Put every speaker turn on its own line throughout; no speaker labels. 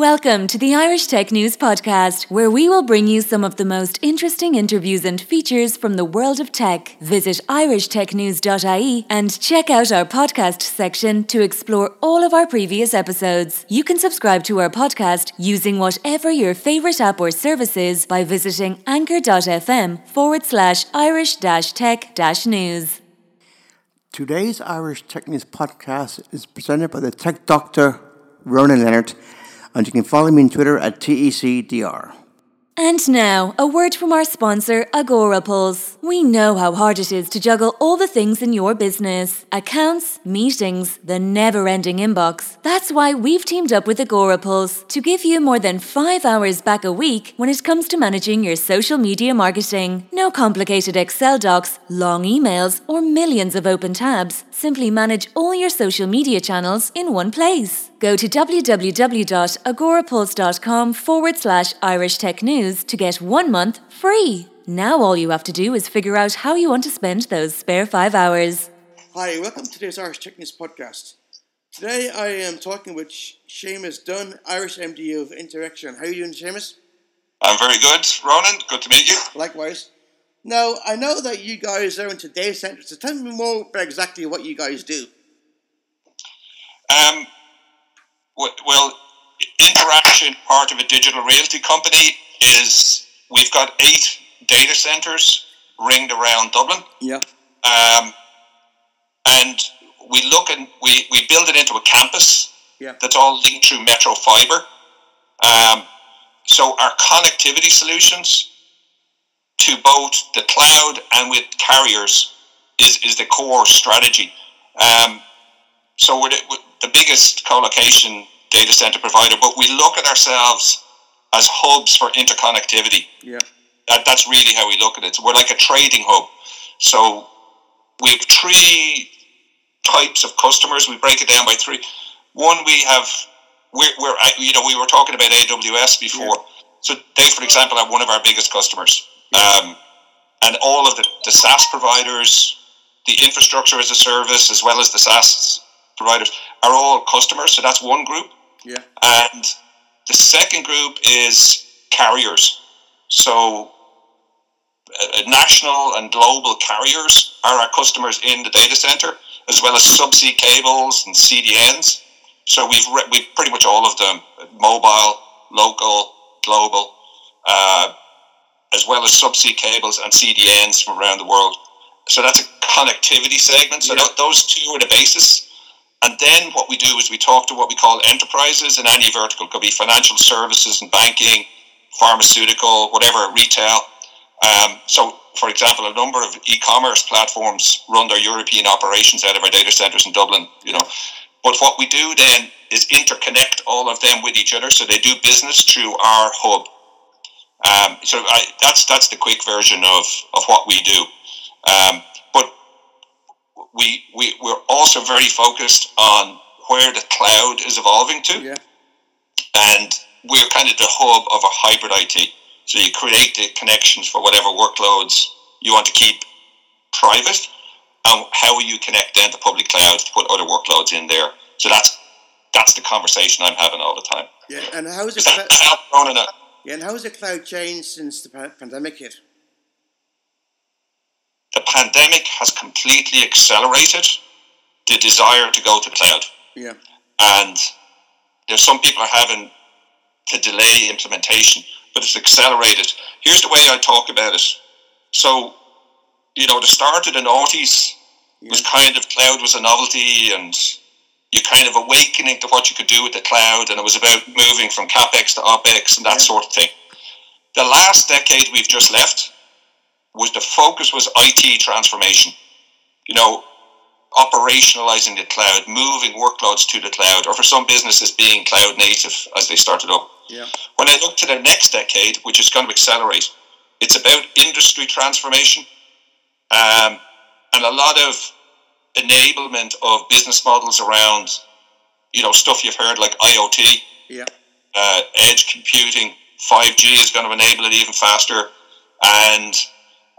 Welcome to the Irish Tech News Podcast, where we will bring you some of the most interesting interviews and features from the world of tech. Visit irishtechnews.ie and check out our podcast section to explore all of our previous episodes. You can subscribe to our podcast using whatever your favourite app or service is by visiting anchor.fm forward slash irish tech news.
Today's Irish Tech News Podcast is presented by the tech doctor, Ronan Leonard and you can follow me on Twitter at TECDR.
And now, a word from our sponsor, Agorapulse. We know how hard it is to juggle all the things in your business accounts, meetings, the never ending inbox. That's why we've teamed up with Agorapulse to give you more than five hours back a week when it comes to managing your social media marketing. No complicated Excel docs, long emails, or millions of open tabs. Simply manage all your social media channels in one place. Go to www.agorapulse.com forward slash Irish Tech News to get one month free. Now all you have to do is figure out how you want to spend those spare five hours.
Hi, welcome to today's Irish Tech News podcast. Today I am talking with Seamus Dunne, Irish MD of Interxion. How are you doing, Seamus?
I'm very good, Ronan. Good to meet you.
Likewise. Now, I know that you guys are into data centers, so tell me more about exactly what you guys do.
Um, well, Interxion, part of a digital realty company, is we've got eight data centers ringed around Dublin.
Yeah.
Um, and we look and we, we build it into a campus
yeah.
that's all linked through metro fiber. Um, so our connectivity solutions to both the cloud and with carriers is, is the core strategy. Um, so we're the, biggest co-location data center provider, but we look at ourselves as hubs for interconnectivity.
Yeah.
That, that's really how we look at it. So we're like a trading hub. So we have three types of customers. We break it down by three. One, we have, we're, we're you know, we were talking about AWS before. Yeah. So they, for example, are one of our biggest customers. Um, and all of the, the SaaS providers, the infrastructure as a service, as well as the SaaS providers, are all customers. So that's one group.
Yeah.
And the second group is carriers. So uh, national and global carriers are our customers in the data center, as well as subsea cables and CDNs. So we've re- we pretty much all of them, mobile, local, global, uh, as well as subsea cables and CDNs from around the world. So that's a connectivity segment. So yeah. th- those two are the basis. And then what we do is we talk to what we call enterprises in any vertical. It could be financial services and banking, pharmaceutical, whatever, retail. Um, so, for example, a number of e-commerce platforms run their European operations out of our data centers in Dublin. You know, but what we do then is interconnect all of them with each other, so they do business through our hub. Um, so I, that's that's the quick version of, of what we do. Um, we, we, we're also very focused on where the cloud is evolving to.
Yeah.
And we're kind of the hub of a hybrid IT. So you create the connections for whatever workloads you want to keep private, and how will you connect then to public cloud to put other workloads in there? So that's that's the conversation I'm having all the time.
Yeah, and how is it?
Cl-
yeah, and how has the cloud changed since the pandemic hit?
The pandemic has completely accelerated the desire to go to cloud.
Yeah.
And there's some people are having to delay implementation, but it's accelerated. Here's the way I talk about it. So, you know, the start of the noughties yeah. was kind of cloud was a novelty and you kind of awakening to what you could do with the cloud and it was about moving from capex to opex and that yeah. sort of thing. The last decade we've just left, was the focus was IT transformation. You know, operationalizing the cloud, moving workloads to the cloud, or for some businesses being cloud native as they started up.
Yeah.
When I look to the next decade, which is going to accelerate, it's about industry transformation um, and a lot of enablement of business models around, you know, stuff you've heard like IoT,
yeah.
uh, edge computing, 5G is going to enable it even faster, and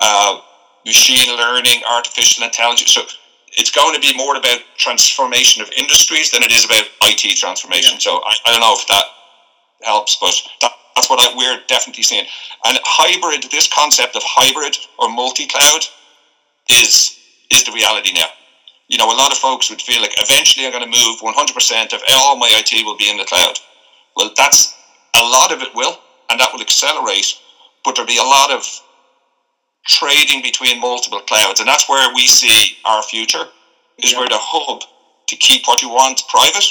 uh, machine learning, artificial intelligence. So it's going to be more about transformation of industries than it is about IT transformation. Yeah. So I, I don't know if that helps. But that, that's what I, we're definitely seeing. And hybrid, this concept of hybrid or multi-cloud is is the reality now. You know, a lot of folks would feel like eventually I'm going to move 100% of all my IT will be in the cloud. Well, that's a lot of it will, and that will accelerate. But there'll be a lot of trading between multiple clouds, and that's where we see our future. Is yeah. where the hub to keep what you want private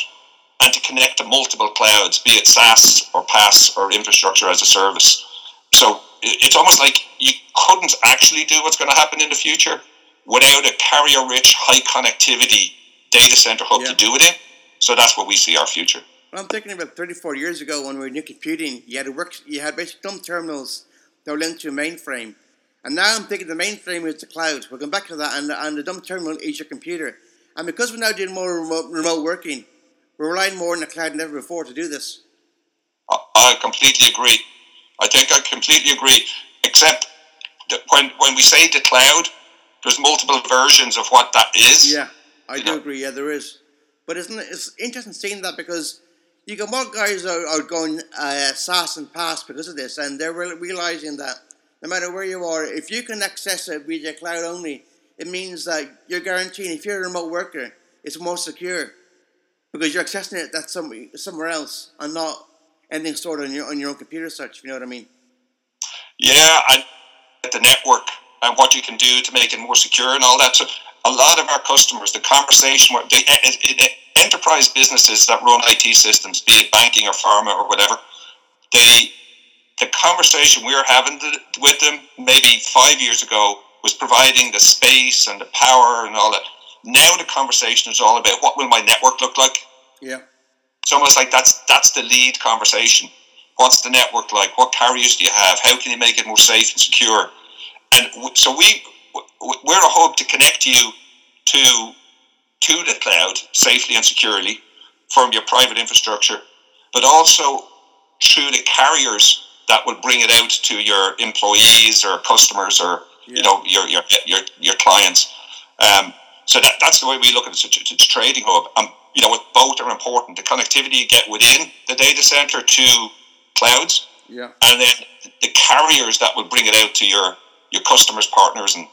and to connect to multiple clouds, be it SaaS or PaaS or infrastructure as a service. So it's almost like you couldn't actually do what's going to happen in the future without a carrier rich, high connectivity data center hub yeah. to do it in. So that's what we see our future.
Well, I'm thinking about 34 years ago when we were new computing, you had to work, you had basic dumb terminals that were linked to a mainframe. And now I'm thinking the mainframe is the cloud. We're going back to that, and, and the dumb terminal is your computer. And because we're now doing more remote, remote working, we're relying more on the cloud than ever before to do this.
I completely agree. I think I completely agree. Except that when when we say the cloud, there's multiple versions of what that is.
Yeah, I do know? agree. Yeah, there is. But isn't it, it's interesting seeing that because you got more guys are, are going uh, SaaS and PaaS because of this, and they're realizing that no matter where you are, if you can access it via cloud only, it means that you're guaranteeing if you're a remote worker, it's more secure because you're accessing it that's some, somewhere else and not anything stored on your on your own computer. Such, you know what I mean?
Yeah, and the network and what you can do to make it more secure and all that. So a lot of our customers, the conversation, the eh, eh, eh, enterprise businesses that run IT systems, be it banking or pharma or whatever, they the conversation we were having with them maybe five years ago was providing the space and the power and all that. Now the conversation is all about what will my network look like.
Yeah,
it's almost like that's that's the lead conversation. What's the network like? What carriers do you have? How can you make it more safe and secure? And so we we're a hub to connect you to to the cloud safely and securely from your private infrastructure, but also through the carriers that will bring it out to your employees or customers or yeah. you know your your your, your clients. Um, so that, that's the way we look at it. It's a, it's a trading hub. Um, you know, both are important. The connectivity you get within the data center to clouds,
yeah,
and then the carriers that will bring it out to your your customers, partners, and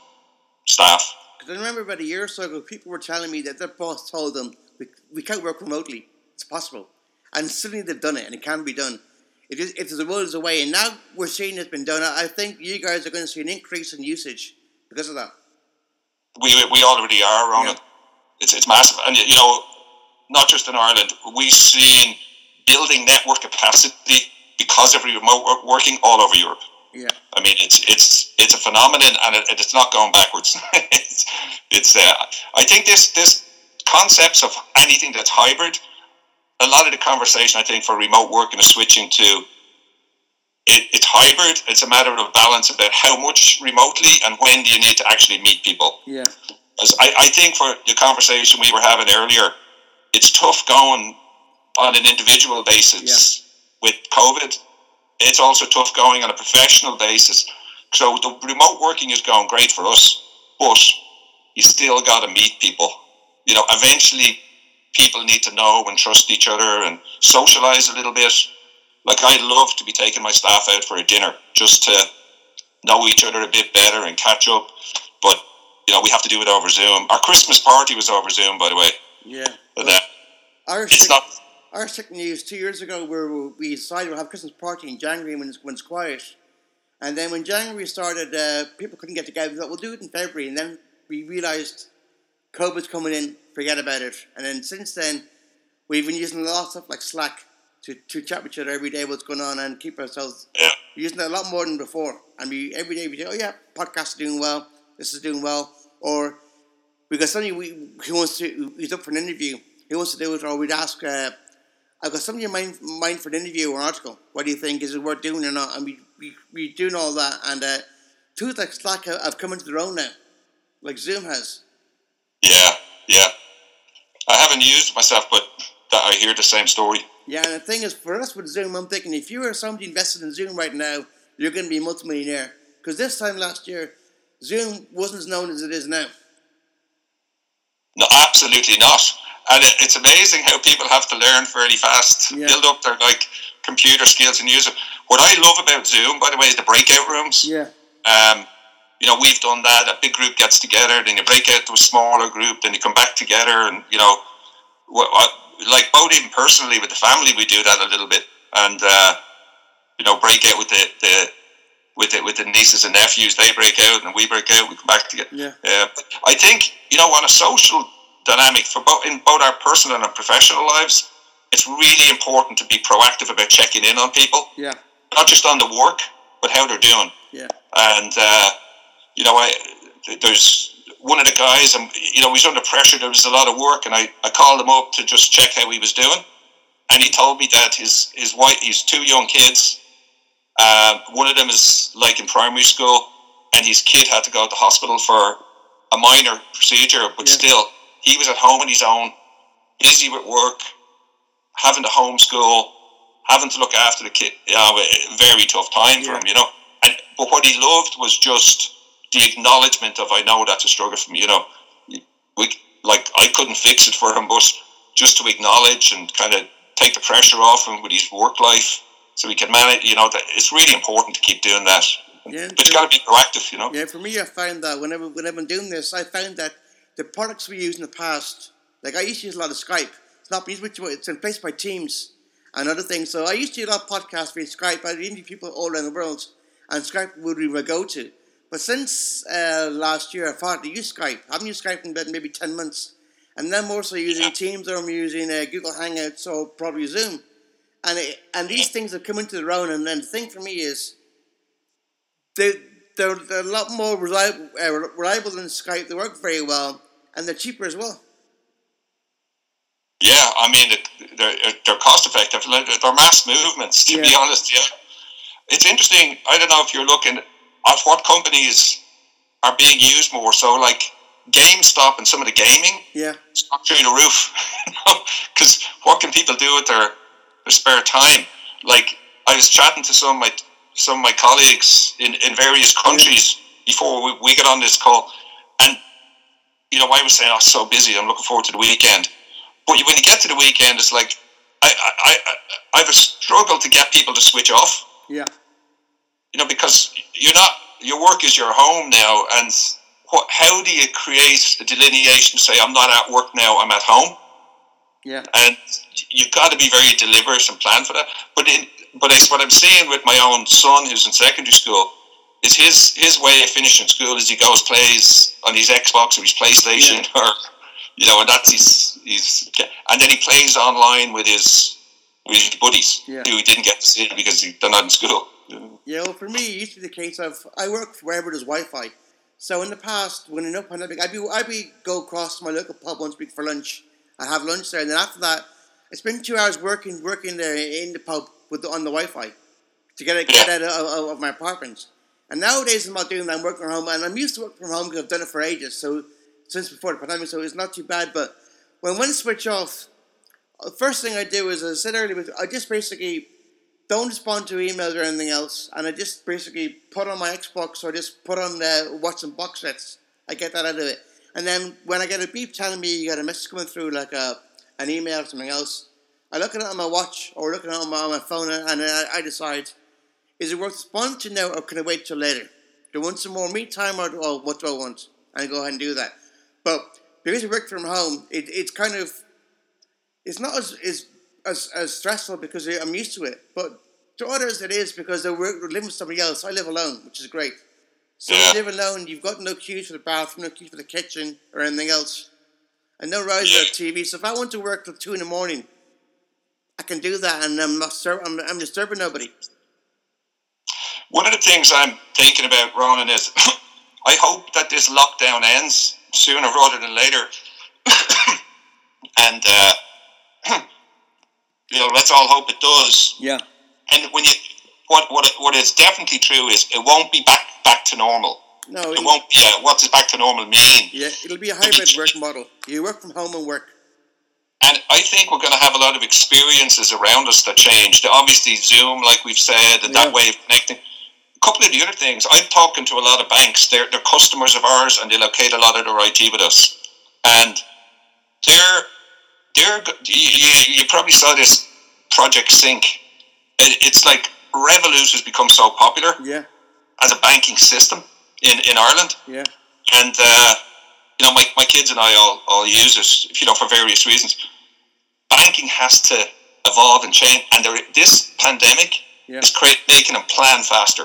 staff.
Because I remember about a year or so ago, people were telling me that their boss told them we, we can't work remotely. It's possible, and suddenly they've done it, and it can be done. It is if the world is away, and now we're seeing it's been done. I think you guys are going to see an increase in usage because of that.
We we already are on yeah. it. It's it's massive, and you know, not just in Ireland. We've seen building network capacity because of remote working all over Europe.
Yeah. I
mean, it's it's it's a phenomenon, and it, it's not going backwards. it's it's. Uh, I think this this concepts of anything that's hybrid. A lot of the conversation, I think, for remote working is switching to it, it's hybrid. It's a matter of balance about how much remotely and when do you need to actually meet people.
Yeah.
As I, I think for the conversation we were having earlier, it's tough going on an individual basis yeah. with COVID it's also tough going on a professional basis. So the remote working is going great for us, but you still got to meet people. You know, eventually people need to know and trust each other and socialize a little bit. Like I'd love to be taking my staff out for a dinner just to know each other a bit better and catch up. But you know, we have to do it over Zoom. Our Christmas party was over Zoom, by the way.
Yeah.
But, uh, it's not
our second news two years ago where we decided we'll have Christmas party in January when it's, when it's quiet. And then when January started, uh, people couldn't get together. We thought we'll do it in February. And then we realised COVID's coming in, forget about it. And then since then, we've been using a lot of stuff like Slack to, to chat with each other every day what's going on and keep ourselves using it a lot more than before. And we every day we say, oh yeah, podcast is doing well, this is doing well. Or because somebody we, who wants to, he's up for an interview, he wants to do it, or we'd ask, uh, I've got something in mind, mind for an interview or an article. What do you think? Is it worth doing or not? And we we we doing all that. And uh, tools like Slack have come into their own now, like Zoom has.
Yeah, yeah. I haven't used myself, but I hear the same story.
Yeah, and the thing is, for us with Zoom, I'm thinking if you are somebody invested in Zoom right now, you're going to be a multimillionaire. Because this time last year, Zoom wasn't as known as it is now.
No, absolutely not and it, it's amazing how people have to learn fairly fast, yeah. build up their like computer skills and use it. What I love about Zoom, by the way, is the breakout rooms.
Yeah.
Um, you know, we've done that. A big group gets together, then you break out to a smaller group, then you come back together, and you know, like both even personally with the family, we do that a little bit, and uh, you know, break out with the, the with the, with the nieces and nephews. They break out, and we break out. We come back together.
Yeah.
Uh, I think you know, on a social dynamic for both in both our personal and our professional lives, it's really important to be proactive about checking in on people,
Yeah.
not just on the work, but how they're doing.
Yeah.
And uh, you know, I there's one of the guys, and you know, he's under pressure. There was a lot of work, and I, I called him up to just check how he was doing, and he told me that his his wife, he's two young kids. Um, one of them is like in primary school, and his kid had to go to the hospital for a minor procedure, but
Yeah.
still, he was at home on his own, busy with work, having to homeschool, having to look after the kid. You know, a very tough time for him, you know. And but what he loved was just the acknowledgement of I know that's a struggle for me. You know, we like I couldn't fix it for him, but just to acknowledge and kind of take the pressure off him with his work life, so he can manage. You know, that it's really important to keep doing that.
Yeah.
But you got to be proactive. You know.
Yeah, for me, I found that whenever whenever I'm doing this, I found that the products we used in the past, like I used to use a lot of Skype. It's not used much. It's replaced by Teams and other things. So I used to do a lot of podcasts via Skype. I interview people all around the world, and Skype would be my go-to. But since uh, last year, I thought to use Skype. I haven't used Skype in about maybe ten months, and then I'm also using
Yeah.
Teams or I'm using uh, Google Hangouts or probably Zoom. And it, and these things have come into their own. And then the thing for me is they they're, they're a lot more reliable, uh, reliable than Skype. They work very well, and they're cheaper as well.
Yeah, I mean they're they're cost effective. They're mass movements. To be honest, yeah. It's interesting. I don't know if you're looking at what companies are being used more. So like GameStop and some of the gaming,
Yeah,
it's not through the roof. Because what can people do with their, their spare time? Like I was chatting to some of my some of my colleagues in, in various countries before we, we got on this call, and you know I was saying, I'm "Oh, so busy. I'm looking forward to the weekend." But when you get to the weekend, it's like I I, I I have a struggle to get people to switch off
yeah,
you know, because you're not your work is your home now, and what? How do you create a delineation? Say, I'm not at work now; I'm at home,
yeah,
and you've got to be very deliberate and plan for that. But in, but it's what I'm seeing with my own son, who's in secondary school, is his his way of finishing school is he goes plays on his Xbox or his PlayStation, or you know, and that's his his, and then he plays online with his with his buddies
Yeah.
who he didn't get to see because he, they're not in school.
Yeah. Well, for me, it used to be the case of I work wherever there's Wi-Fi. So in the past, when in no pandemic, I'd be I'd be go across to my local pub once a week for lunch. I'd have lunch there, and then after that, I spend two hours working working there in the pub with the, on the Wi-Fi to get it get out of, of, of my apartment. And nowadays, I'm not doing that. I'm working from home, and I'm used to working from home because I've done it for ages. So since before the pandemic, so it's not too bad. But when one switch off, the first thing I do is, as I said earlier, I just basically don't respond to emails or anything else, and I just basically put on my Xbox or just put on the watch some box sets. I get that out of it, and then when I get a beep telling me you got a message coming through, like a an email or something else, I look at it on my watch or look at it on my, on my phone, and I, I decide is it worth responding to now or can I wait till later? Do I want some more me time or, or what do I want? And I go ahead and do that. But because I work from home, it, it's kind of it's not as, as as as stressful because I'm used to it. But to others, it is because they're living with somebody else. I live alone, which is great. So
Yeah.
you live alone, you've got no keys for the bathroom, no keys for the kitchen or anything else, and no riser
Yeah.
or TV. So if I want to work till two in the morning, I can do that, and I'm not I'm, I'm disturbing nobody.
One of the things I'm thinking about, Ronan, is I hope that this lockdown ends sooner rather than later. and, uh, you know, let's all hope it does.
Yeah.
And when you, what, what, what is definitely true is it won't be back, back to normal.
No.
It
it-
won't be, a, what does back to normal mean?
Yeah, it'll be a hybrid work model. You work from home and work.
And I think we're going to have a lot of experiences around us that change. Obviously, Zoom, like we've said, and
Yeah.
that way of connecting. A couple of the other things, I'm talking to a lot of banks. They're, they're customers of ours, and they locate a lot of their IT with us. And they're they're you, you, probably saw this Project Synch. it, it's like Revolut has become so popular
Yeah,
as a banking system in, in Ireland.
yeah,
And, uh, you know, my, my kids and I all, all use it, you know, for various reasons. Banking has to evolve and change. And there, this pandemic
yeah,
is create, making them plan faster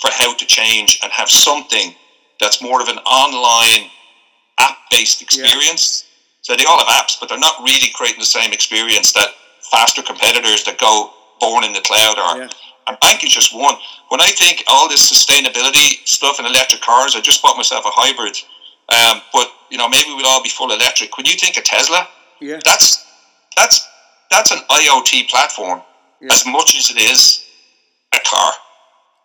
for how to change and have something that's more of an online app-based experience. So they all have apps, but they're not really creating the same experience that faster competitors that go born in the cloud are.
Yeah.
And bank is just one. When I think all this sustainability stuff and electric cars, I just bought myself a hybrid. Um, but you know, maybe we'll all be full electric. When you think of Tesla,
yeah,
that's that's that's an IoT platform
Yeah.
as much as it is a car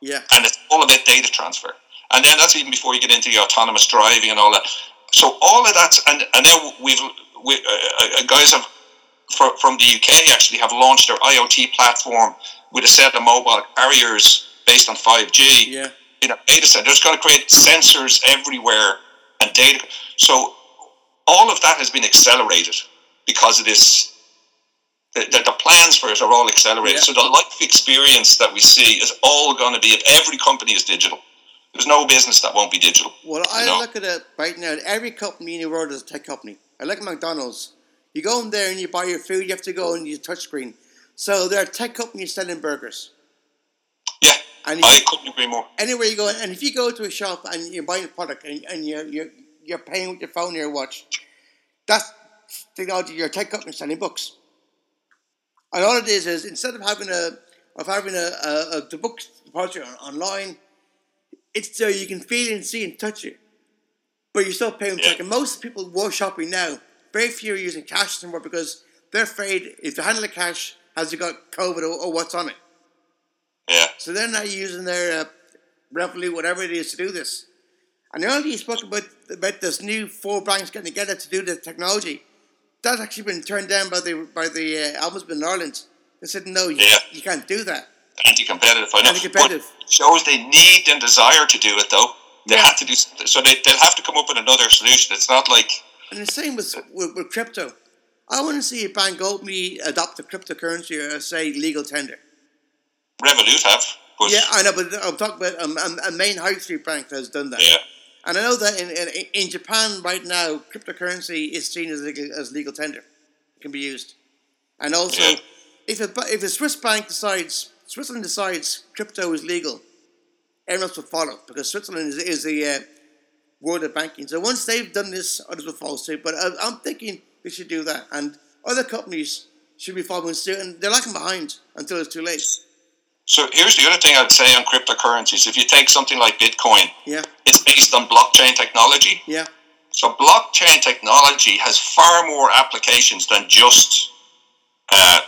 yeah,
and it's all about data transfer. And then that's even before you get into the autonomous driving and all that. So all of that, and, and now we've we, uh, uh, guys have fro- from the UK actually have launched their IoT platform with a set of mobile carriers based on five G
yeah,
in a data center. It's going to create sensors everywhere and data. So all of that has been accelerated because of this. The, the, the plans for it are all accelerated.
Yeah.
So the life experience that we see is all going to be. If every company is digital. There's no business that won't be digital.
Well, I
You know?
look at it right now. Every company in the world is a tech company. I look at McDonald's. You go in there and you buy your food. You have to go and use touchscreen. So there are tech companies selling burgers.
Yeah,
And
I
you-
couldn't agree more.
anywhere you go, and if you go to a shop and you're buying a product and, and you're, you're you're paying with your phone or your watch, that's technology. Your tech company selling books. And all it is is instead of having a of having a, a, a the book depository on, online, it's so you can feel and see and touch it, but you're still paying
Yeah.
And most people who are shopping now, very few are using cash anymore because they're afraid if they handle the cash, has it got COVID or, or what's on it.
Yeah,
So they're not using their uh, Revolut, whatever it is, to do this. And the only you spoke about about this new four banks getting together to do the technology. That's actually been turned down by the by the uh, Ombudsman in Ireland. They said no, you,
Yeah.
you can't do that.
Anti-competitive. I know.
Anti-competitive.
Shows they need and desire to do it though. They
Yeah.
have to do so. They they'll have to come up with another solution. It's not like
And the same with, with, with crypto. I want to see a bank openly adopt a cryptocurrency or say legal tender.
Revolut have.
Yeah, I know, but I'm talking about um, um, a main high street bank that has done that.
yeah.
And I know that in, in, in Japan right now, cryptocurrency is seen as legal, as legal tender. It can be used. And also,
Yeah.
if, a, if a Swiss bank decides, Switzerland decides crypto is legal, everyone else will follow because Switzerland is, is the uh, world of banking. So once they've done this, others will follow suit. But I, I'm thinking we should do that. And other companies should be following suit. And they're lagging behind until it's too late.
So here's the other thing I'd say on cryptocurrencies. If you take something like Bitcoin,
Yeah,
it's based on blockchain technology.
yeah,
So blockchain technology has far more applications than just uh,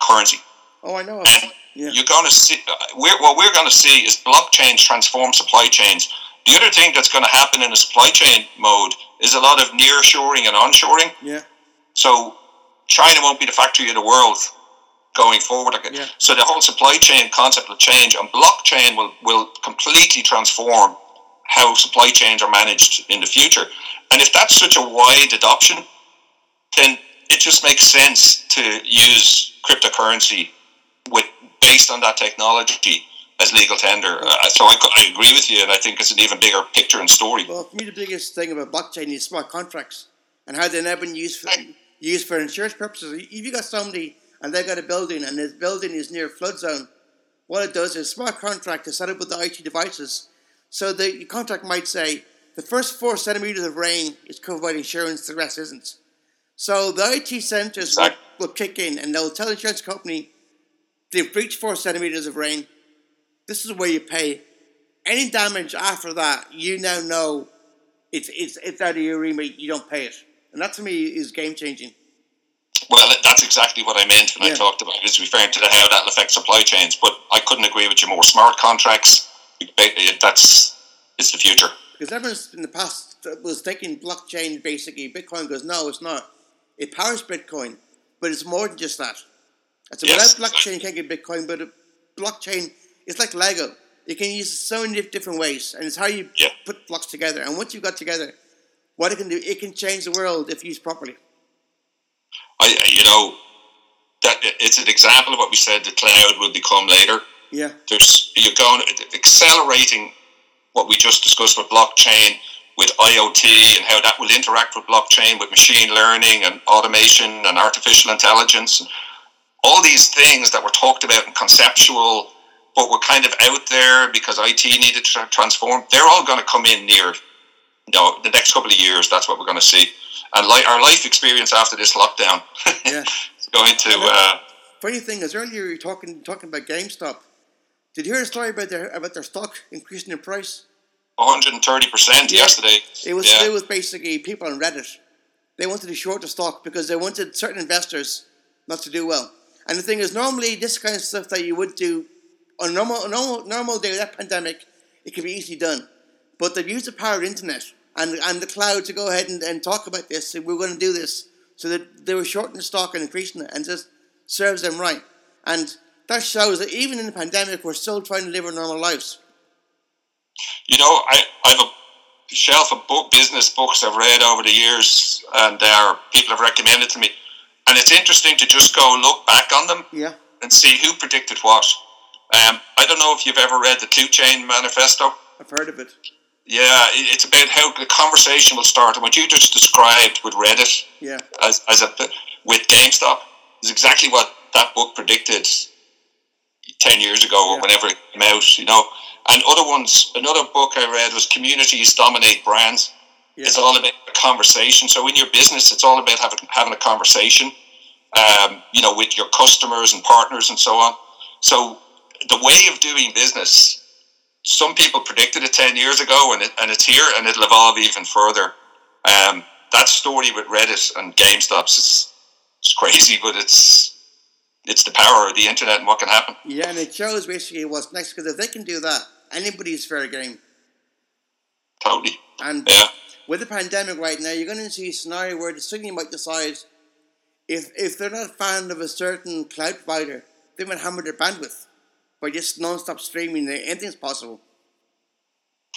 currency.
Oh, I know.
And
Yeah.
you're going to see uh, we're, what we're going to see is blockchains transform supply chains. The other thing that's going to happen in a supply chain mode is a lot of near shoring and onshoring.
Yeah,
So China won't be the factory of the world going forward.
Yeah.
So the whole supply chain concept will change, and blockchain will, will completely transform how supply chains are managed in the future. And if that's such a wide adoption, then it just makes sense to use cryptocurrency with based on that technology as legal tender. Uh, so I, I agree with you, and I think it's an even bigger picture and story.
Well, for me, the biggest thing about blockchain is smart contracts and how they're now been used for, used for insurance purposes. If you got somebody and they've got a building and this building is near a flood zone, what it does is smart contract is set up with the IT devices. So the contract might say the first four centimeters of rain is covered by insurance, the rest isn't. So the IT centers will, will kick in and they'll tell the insurance company they've breached four centimeters of rain. This is where you pay. Any damage after that, you now know it's it's it's out of your remit. You don't pay it, and that to me is game changing.
Well, that's exactly what I meant when
Yeah.
I talked about it, is referring to the, how that'll affect supply chains. But I couldn't agree with you more. Smart contracts, that's it's the future.
Because everyone in the past was taking blockchain basically. Bitcoin goes, no, it's not. It powers Bitcoin, but it's more than just that. I said,
Yes.
without blockchain, you can't get Bitcoin, but a blockchain, it's like Lego. You can use so many different ways, and it's how you
Yeah.
put blocks together. And once you've got together, what it can do, it can change the world if used properly.
I, you know, that it's an example of what we said the cloud will become later.
Yeah.
There's you're going accelerating what we just discussed with blockchain, with IoT, and how that will interact with blockchain, with machine learning and automation and artificial intelligence. And all these things that were talked about in conceptual, but were kind of out there because IT needed to transform. They're all going to come in near, you know, the next couple of years. That's what we're going to see. And like our life experience after this lockdown,
Yeah.
is going to. Uh,
Funny thing is, earlier you were talking talking about GameStop. Did you hear a story about their about their stock increasing in price?
130 percent
Yeah.
yesterday.
It was
yeah.
to do with basically people on Reddit. They wanted to short the stock because they wanted certain investors not to do well. And the thing is, normally this kind of stuff that you would do on a normal normal normal day that pandemic, it can be easily done. But they've used the power of the internet and, and the cloud to go ahead and, and talk about this. And we're going to do this so that they were shortening the stock and increasing it, and just serves them right. And that shows that even in the pandemic, we're still trying to live our normal lives.
You know, I, I have a shelf of book business books I've read over the years, and are people have recommended to me. And it's interesting to just go look back on them
Yeah,
and see who predicted what. Um, I don't know if you've ever read the Cluetrain Manifesto.
I've heard of it.
Yeah, it's about how the conversation will start, and what you just described with Reddit
Yeah,
as, as a with GameStop is exactly what that book predicted ten years ago or whenever it came out. You know, and other ones. Another book I read was Communities Dominate Brands.
Yeah,
It's all about a conversation. So in your business, it's all about having having a conversation. Um, you know, with your customers and partners and so on. So the way of doing business. Some people predicted it ten years ago, and it, and it's here, and it'll evolve even further. Um, that story with Reddit and GameStops is it's crazy, but it's it's the power of the internet and what can happen.
yeah. And it shows basically what's next because if they can do that, anybody's fair game.
Totally.
And
Yeah.
With the pandemic right now, you're going to see a scenario where the city might decide if if they're not a fan of a certain cloud provider, they might hammer their bandwidth by just non-stop streaming. Anything's possible.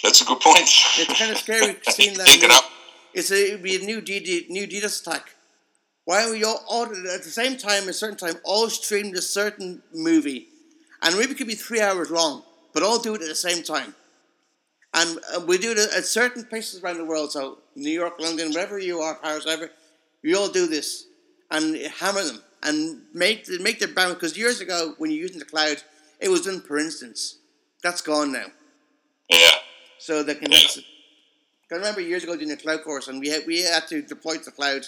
That's a good point.
It's kind of scary seeing that.
Think it up.
It's a, it'd be a new DD, new DDoS attack. Why are we all, all at the same time, a certain time, all stream a certain movie, and maybe it could be three hours long, but all do it at the same time. And uh, we do it at certain places around the world. So New York, London, wherever you are, Paris, wherever, we all do this and hammer them and make the, make their bandwidth. Because years ago, when you're using the cloud, it was done per instance. That's gone now.
Yeah.
So they can.
Yeah.
I remember years ago doing a cloud course, and we had we had to deploy to the cloud,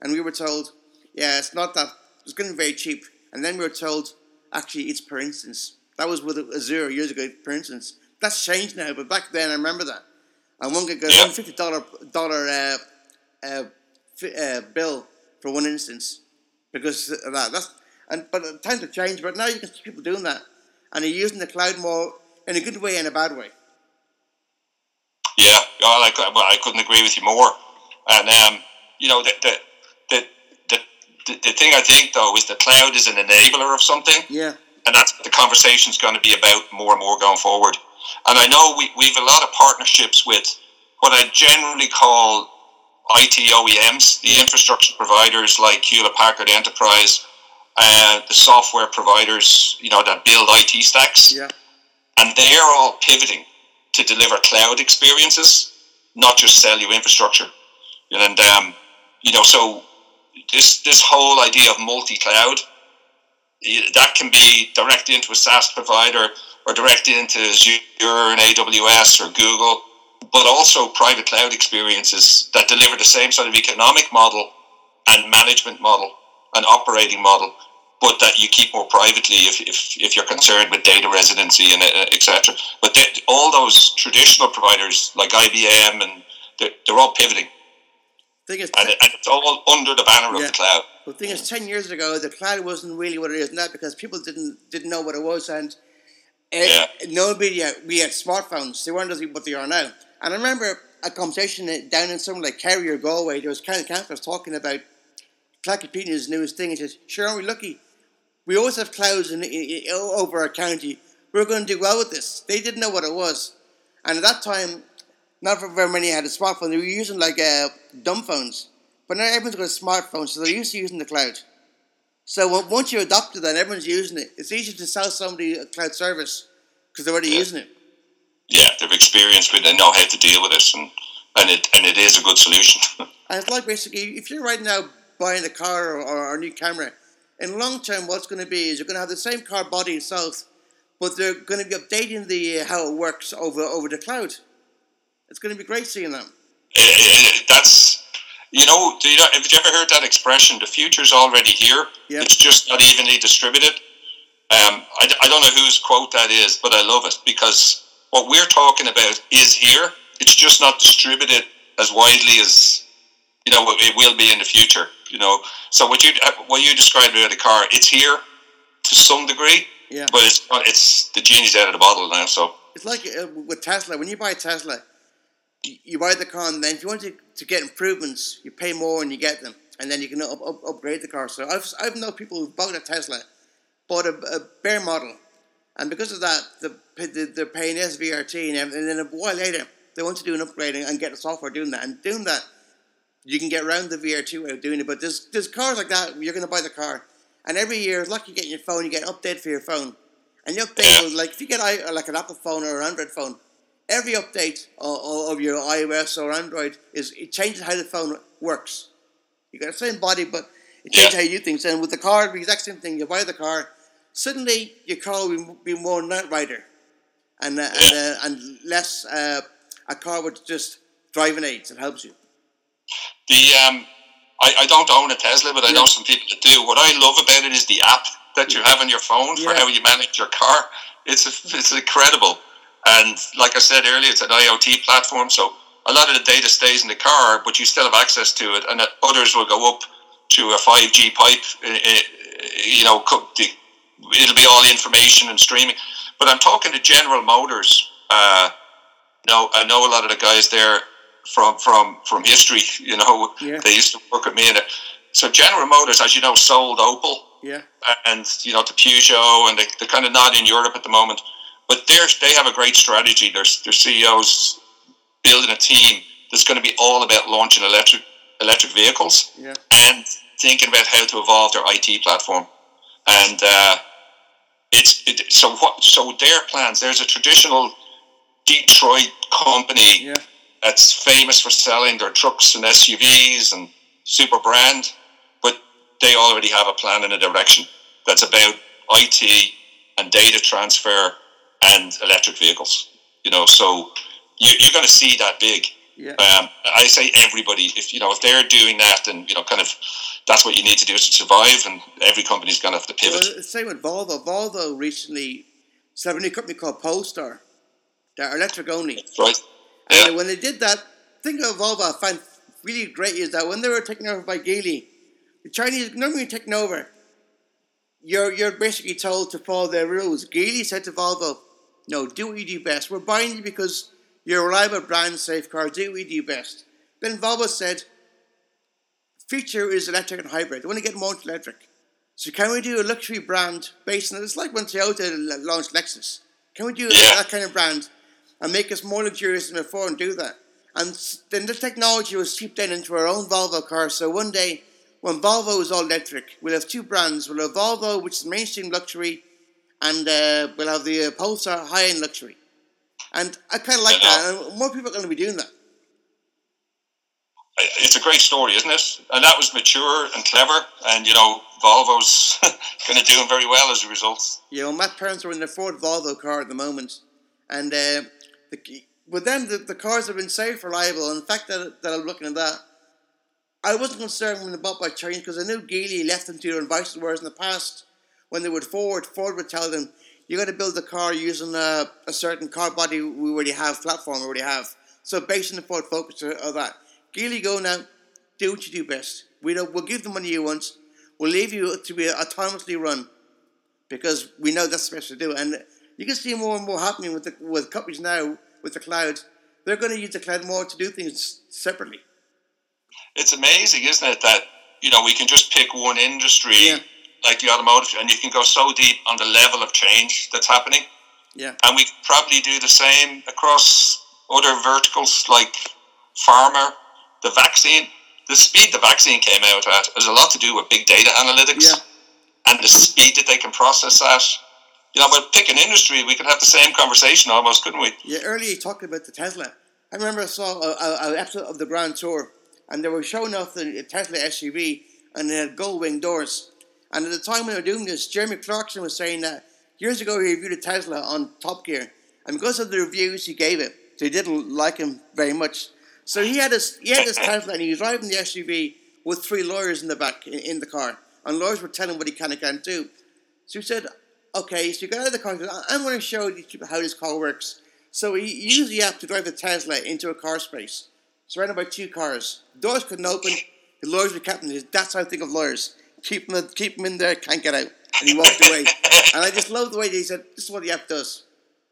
and we were told, yeah, it's not that it's going to be very cheap. And then we were told, actually, it's per instance. That was with Azure years ago, per instance. That's changed now, but back then I remember that. And one could
Yeah.
a fifty dollar dollar uh, uh, uh, bill for one instance because of that. That's and but uh, times have changed. But now you can see people doing that, and they're using the cloud more in a good way and a bad way.
Yeah, well, I, well, I couldn't agree with you more. And um, you know, the the, the the the the thing I think though is the cloud is an enabler of something,
Yeah.
and that's what the conversation's going to be about more and more going forward. And I know we we've a lot of partnerships with what I generally call IT OEMs, the infrastructure providers like Hewlett Packard Enterprise, uh, the software providers, you know, that build IT stacks
Yeah.
and they're all pivoting to deliver cloud experiences, not just sell you infrastructure. And um, you know, so this this whole idea of multi-cloud that can be direct into a SaaS provider or direct into Azure and AWS or Google, but also private cloud experiences that deliver the same sort of economic model and management model and operating model, but that you keep more privately if, if, if you're concerned with data residency and uh, etc. But they, all those traditional providers like IBM and they're, they're all pivoting,
Thing is,
and, and it's all under the banner
Yeah.
of the cloud.
the thing is, ten years ago, the cloud wasn't really what it is now because people didn't didn't know what it was, and
Yeah.
nobody had, we had smartphones. They weren't as what they are now. And I remember a conversation down in somewhere like Kerry or Galway. There was kind of campus talking about cloud computing is the newest thing. He says, "Sure, aren't we lucky? We always have clouds in, in, in- over our county. We're going to do well with this." They didn't know what it was, and at that time, not very many had a smartphone. They were using like uh, dumb phones. But now everyone's got a smartphone, so they're used to using the cloud. So once you adopt it and everyone's using it, it's easier to sell somebody a cloud service because they're already
Yeah.
using it.
Yeah, they've experienced with it and know how to deal with it, and and it and it is a good solution.
And it's like basically, if you're right now buying a car or, or a new camera, in long term, what's going to be is you're going to have the same car body itself, but they're going to be updating the uh, how it works over over the cloud. It's going to be great seeing them.
Eh, eh, That's you know, do you know, have you ever heard that expression? The future's already here.
Yeah.
It's just not evenly distributed. Um, I, I don't know whose quote that is, but I love it because what we're talking about is here. It's just not distributed as widely as you know it will be in the future. You know, so what you what you described about the car, it's here to some degree,
Yeah.
but it's it's the genie's out of the bottle now. So
It's like uh, with Tesla. When you buy a Tesla, you, you buy the car, and then if you want to, to get improvements, you pay more and you get them, and then you can up, up, upgrade the car. So I've I've known people who bought a Tesla, bought a, a bare model, and because of that, the, the, they're paying SVRT, and, and then a while later they want to do an upgrade and, and get the software doing that, and doing that, you can get around the VRT way of doing it. But there's there's cars like that. You're going to buy the car, and every year, it's like you get your phone, you get an update for your phone. And the update
Yeah.
like if you get like an Apple phone or an Android phone, every update of, of your iOS or Android is it changes how the phone works. You got the same body, but it changes
Yeah.
how you do things. And with the car, the exact same thing. You buy the car, suddenly your car will be more Knight Rider, and uh, and, uh, and less uh, a car with just driving aids. It helps you.
The um, I, I don't own a Tesla, but I know some people that do. What I love about it is the app that you have on your phone for
Yeah.
how you manage your car. It's a, it's incredible, and like I said earlier, it's an IoT platform, so a lot of the data stays in the car, but you still have access to it, and that others will go up to a five G pipe. uh, uh, You know, the, it'll be all the information and streaming. But I'm talking to General Motors. Uh, no, I know a lot of the guys there from from from history. You know,
Yeah.
they used to work with me in it. So General Motors, as you know, sold Opel
Yeah,
and you know to Peugeot, and they, they're kind of not in Europe at the moment. But they have a great strategy. Their their CEOs building a team that's going to be all about launching electric electric vehicles
yeah,
and thinking about how to evolve their IT platform. And uh, it's it, so what so their plans. There's a traditional Detroit company
yeah,
that's famous for selling their trucks and SUVs and super brand, but they already have a plan and a direction that's about IT and data transfer and electric vehicles. You know, so you, you're going to see that big.
yeah.
Um, I say everybody, if you know, if they're doing that, then you know, kind of, that's what you need to do to survive, and every company's going to have to pivot.
Well, same with Volvo. Volvo recently set up a new company called Polestar. They're electric only.
right?
And
Yeah.
when they did that, thing of Volvo I find really great is that when they were taken over by Geely, the Chinese, normally taken over, you're, you're basically told to follow their rules. Geely said to Volvo, no, do what you do best. We're buying you because you're a reliable brand, safe car, do what you do best. Then Volvo said, future is electric and hybrid. They want to get more into electric. So can we do a luxury brand based on it? it's like when Toyota launched Lexus. Can we do that kind of brand and make us more luxurious than before and do that? And then the technology was seeped in into our own Volvo car. So one day, when Volvo is all electric, we'll have two brands. We'll have Volvo, which is mainstream luxury, and uh, we'll have the uh, Polestar high-end luxury. And I kind of like
Yeah.
that. And more people are going to be doing that.
it's a great story, isn't it? And that was mature and clever, and you know, Volvo's going to do them very well as a result.
You know, Matt parents are in their Ford Volvo car at the moment, and uh, the, with them, the, the cars have been safe, reliable. And the fact that, that I'm looking at that, I wasn't concerned when they bought by Chinese because I knew Geely left them to their own devices. Whereas in the past, when they would Ford, Ford would tell them, "You got to build the car using a, a certain car body we already have, platform we already have." So based on the Ford Focus of that, Geely go now, do what you do best. We don't, we'll give them the money you want. We'll leave you to be autonomously run because we know that's the best to do. And you can see more and more happening with the, with companies now with the cloud. They're going to use the cloud more to do things separately.
It's amazing, isn't it, that you know we can just pick one industry
Yeah.
Like the automotive, and you can go so deep on the level of change that's happening.
Yeah,
And we probably do the same across other verticals like pharma, the vaccine. The speed the vaccine came out at has a lot to do with big data analytics.
Yeah.
and the speed that they can process that. You know, but pick an industry, we could have the same conversation almost, couldn't we?
Yeah, earlier you talked about the Tesla. I remember I saw an episode of the Grand Tour, and they were showing off the Tesla SUV, and they had gold wing doors. And at the time when they were doing this, Jeremy Clarkson was saying that years ago he reviewed a Tesla on Top Gear, and because of the reviews he gave it, they didn't like him very much. So he had this, he had this Tesla, and he was driving the SUV with three lawyers in the back in, in the car, and lawyers were telling him what he can and can't do. So he said, "Okay, so you got out of the car. And I'm going to show you how this car works." So he used the app to drive the Tesla into a car space, surrounded by two cars. Doors couldn't open. The lawyers were kept captain. That's how I think of lawyers. Keep them, keep them in there, can't get out. And he walked away. and I just love the way he said, "This is what the app does."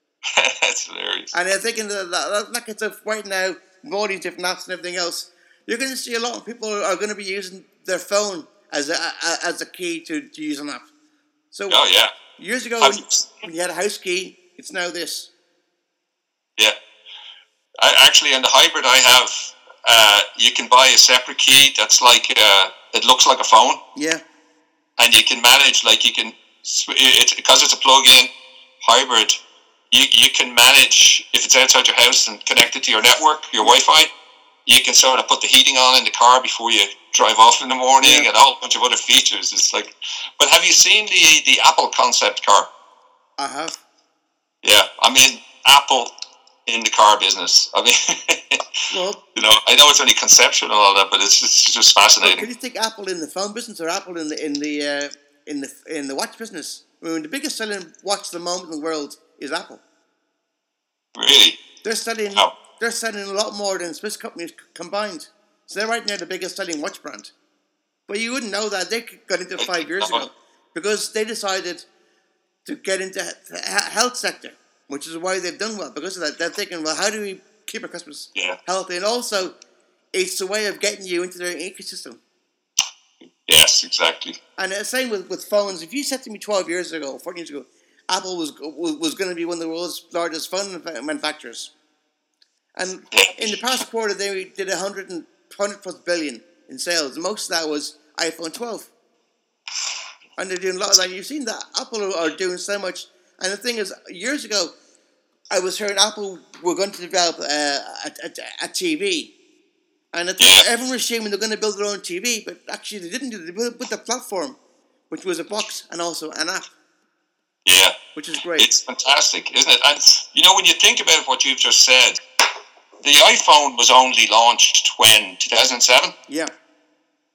That's hilarious.
And I'm thinking that, that, that kind of right now, with all these different apps and everything else, you're going to see a lot of people are going to be using their phone as a, a as a key to, to use an app. So
oh yeah,
years ago when, when you had a house key, it's now this.
Yeah, I, actually, in the hybrid I have, uh, you can buy a separate key that's like uh, it looks like a phone.
Yeah,
and you can manage like you can it's because it's a plug-in hybrid you, you can manage if it's outside your house and connected to your network, your Wi-Fi. You can sort of put the heating on in the car before you drive off in the morning, yeah. and a whole bunch of other features. It's like, but have you seen the the Apple concept car?
I have.
Yeah, I mean Apple in the car business. I mean, well, you know, I know it's only conceptual and all that, but it's just, it's just fascinating.
Well, can you think Apple in the phone business or Apple in the in the uh, in the in the watch business? I mean, the biggest selling watch at the moment in the world is Apple.
Really?
They're selling. Oh. They're selling a lot more than Swiss companies combined. So they're right now the biggest selling watch brand. But you wouldn't know that they got into five years ago because they decided to get into the health sector, which is why they've done well. Because of that, they're thinking, well, how do we keep our customers
yeah.
healthy? And also, it's a way of getting you into their ecosystem.
Yes, exactly.
And the same with, with phones. If you said to me 12 years ago, 14 years ago, Apple was was going to be one of the world's largest phone manufacturers. And in the past quarter, they did 100, 100 plus billion in sales. Most of that was iPhone 12. And they're doing a lot of that. You've seen that Apple are doing so much. And the thing is, years ago, I was hearing Apple were going to develop uh, a, a, a, TV. And everyone was assuming they're going to build their own TV, but actually they didn't do it. They built a platform, which was a box and also an app.
Yeah.
Which is great.
It's fantastic, isn't it? And, you know, when you think about what you've just said, the iPhone was only launched when 2007.
Yeah.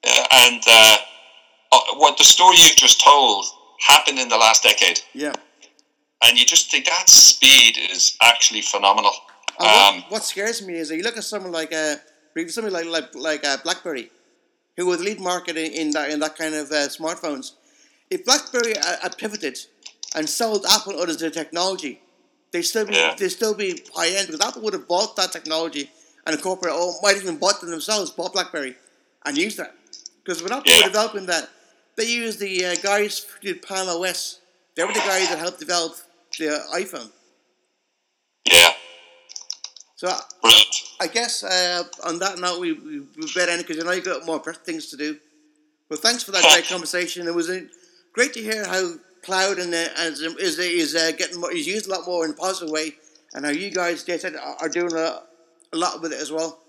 Uh, and uh, uh, what the story you've just told happened in the last decade.
Yeah.
And you just think that speed is actually phenomenal.
What, um, what, scares me is that you look at someone like a uh, something like like like uh, BlackBerry, who was lead market in, in that in that kind of uh, smartphones. If BlackBerry had pivoted and sold Apple others their technology, they still be yeah. they still be high end because Apple would have bought that technology and incorporated or might even bought them themselves, bought BlackBerry and used that. Because when Apple yeah. were developing that, they used the uh, guys who did Palm OS. They were the guys that helped develop the iPhone.
Yeah.
So I guess uh, on that note, we, we, we better end because you know you've got more things to do. Well, thanks for that great conversation. It was great to hear how cloud and uh, is is, is uh, getting more, is used a lot more in a positive way, and how you guys they said are doing a, a lot with it as well.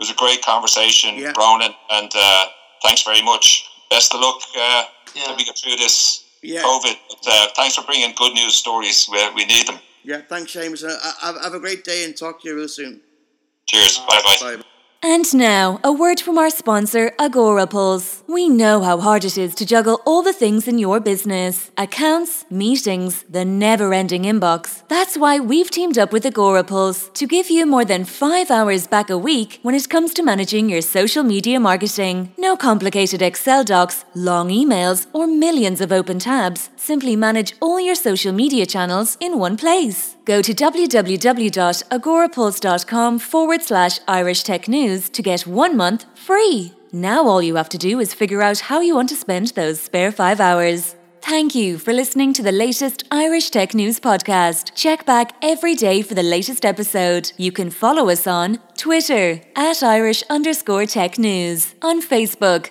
It was a great conversation, yeah. Ronan, and uh, thanks very much. Best of luck uh, yeah. we get through this yeah. COVID. But, uh, thanks for bringing good news stories. We, we need them.
Yeah, thanks, Seamus. Uh, have, have a great day and talk to you real soon.
Cheers. Bye bye.
And now, a word from our sponsor, Agorapulse. We know how hard it is to juggle all the things in your business accounts, meetings, the never ending inbox. That's why we've teamed up with Agorapulse to give you more than five hours back a week when it comes to managing your social media marketing. No complicated Excel docs, long emails, or millions of open tabs. Simply manage all your social media channels in one place. Go to www.agorapulse.com forward slash Irish Tech News to get one month free. Now all you have to do is figure out how you want to spend those spare five hours. Thank you for listening to the latest Irish Tech News podcast. Check back every day for the latest episode. You can follow us on Twitter at Irish underscore tech news, on Facebook,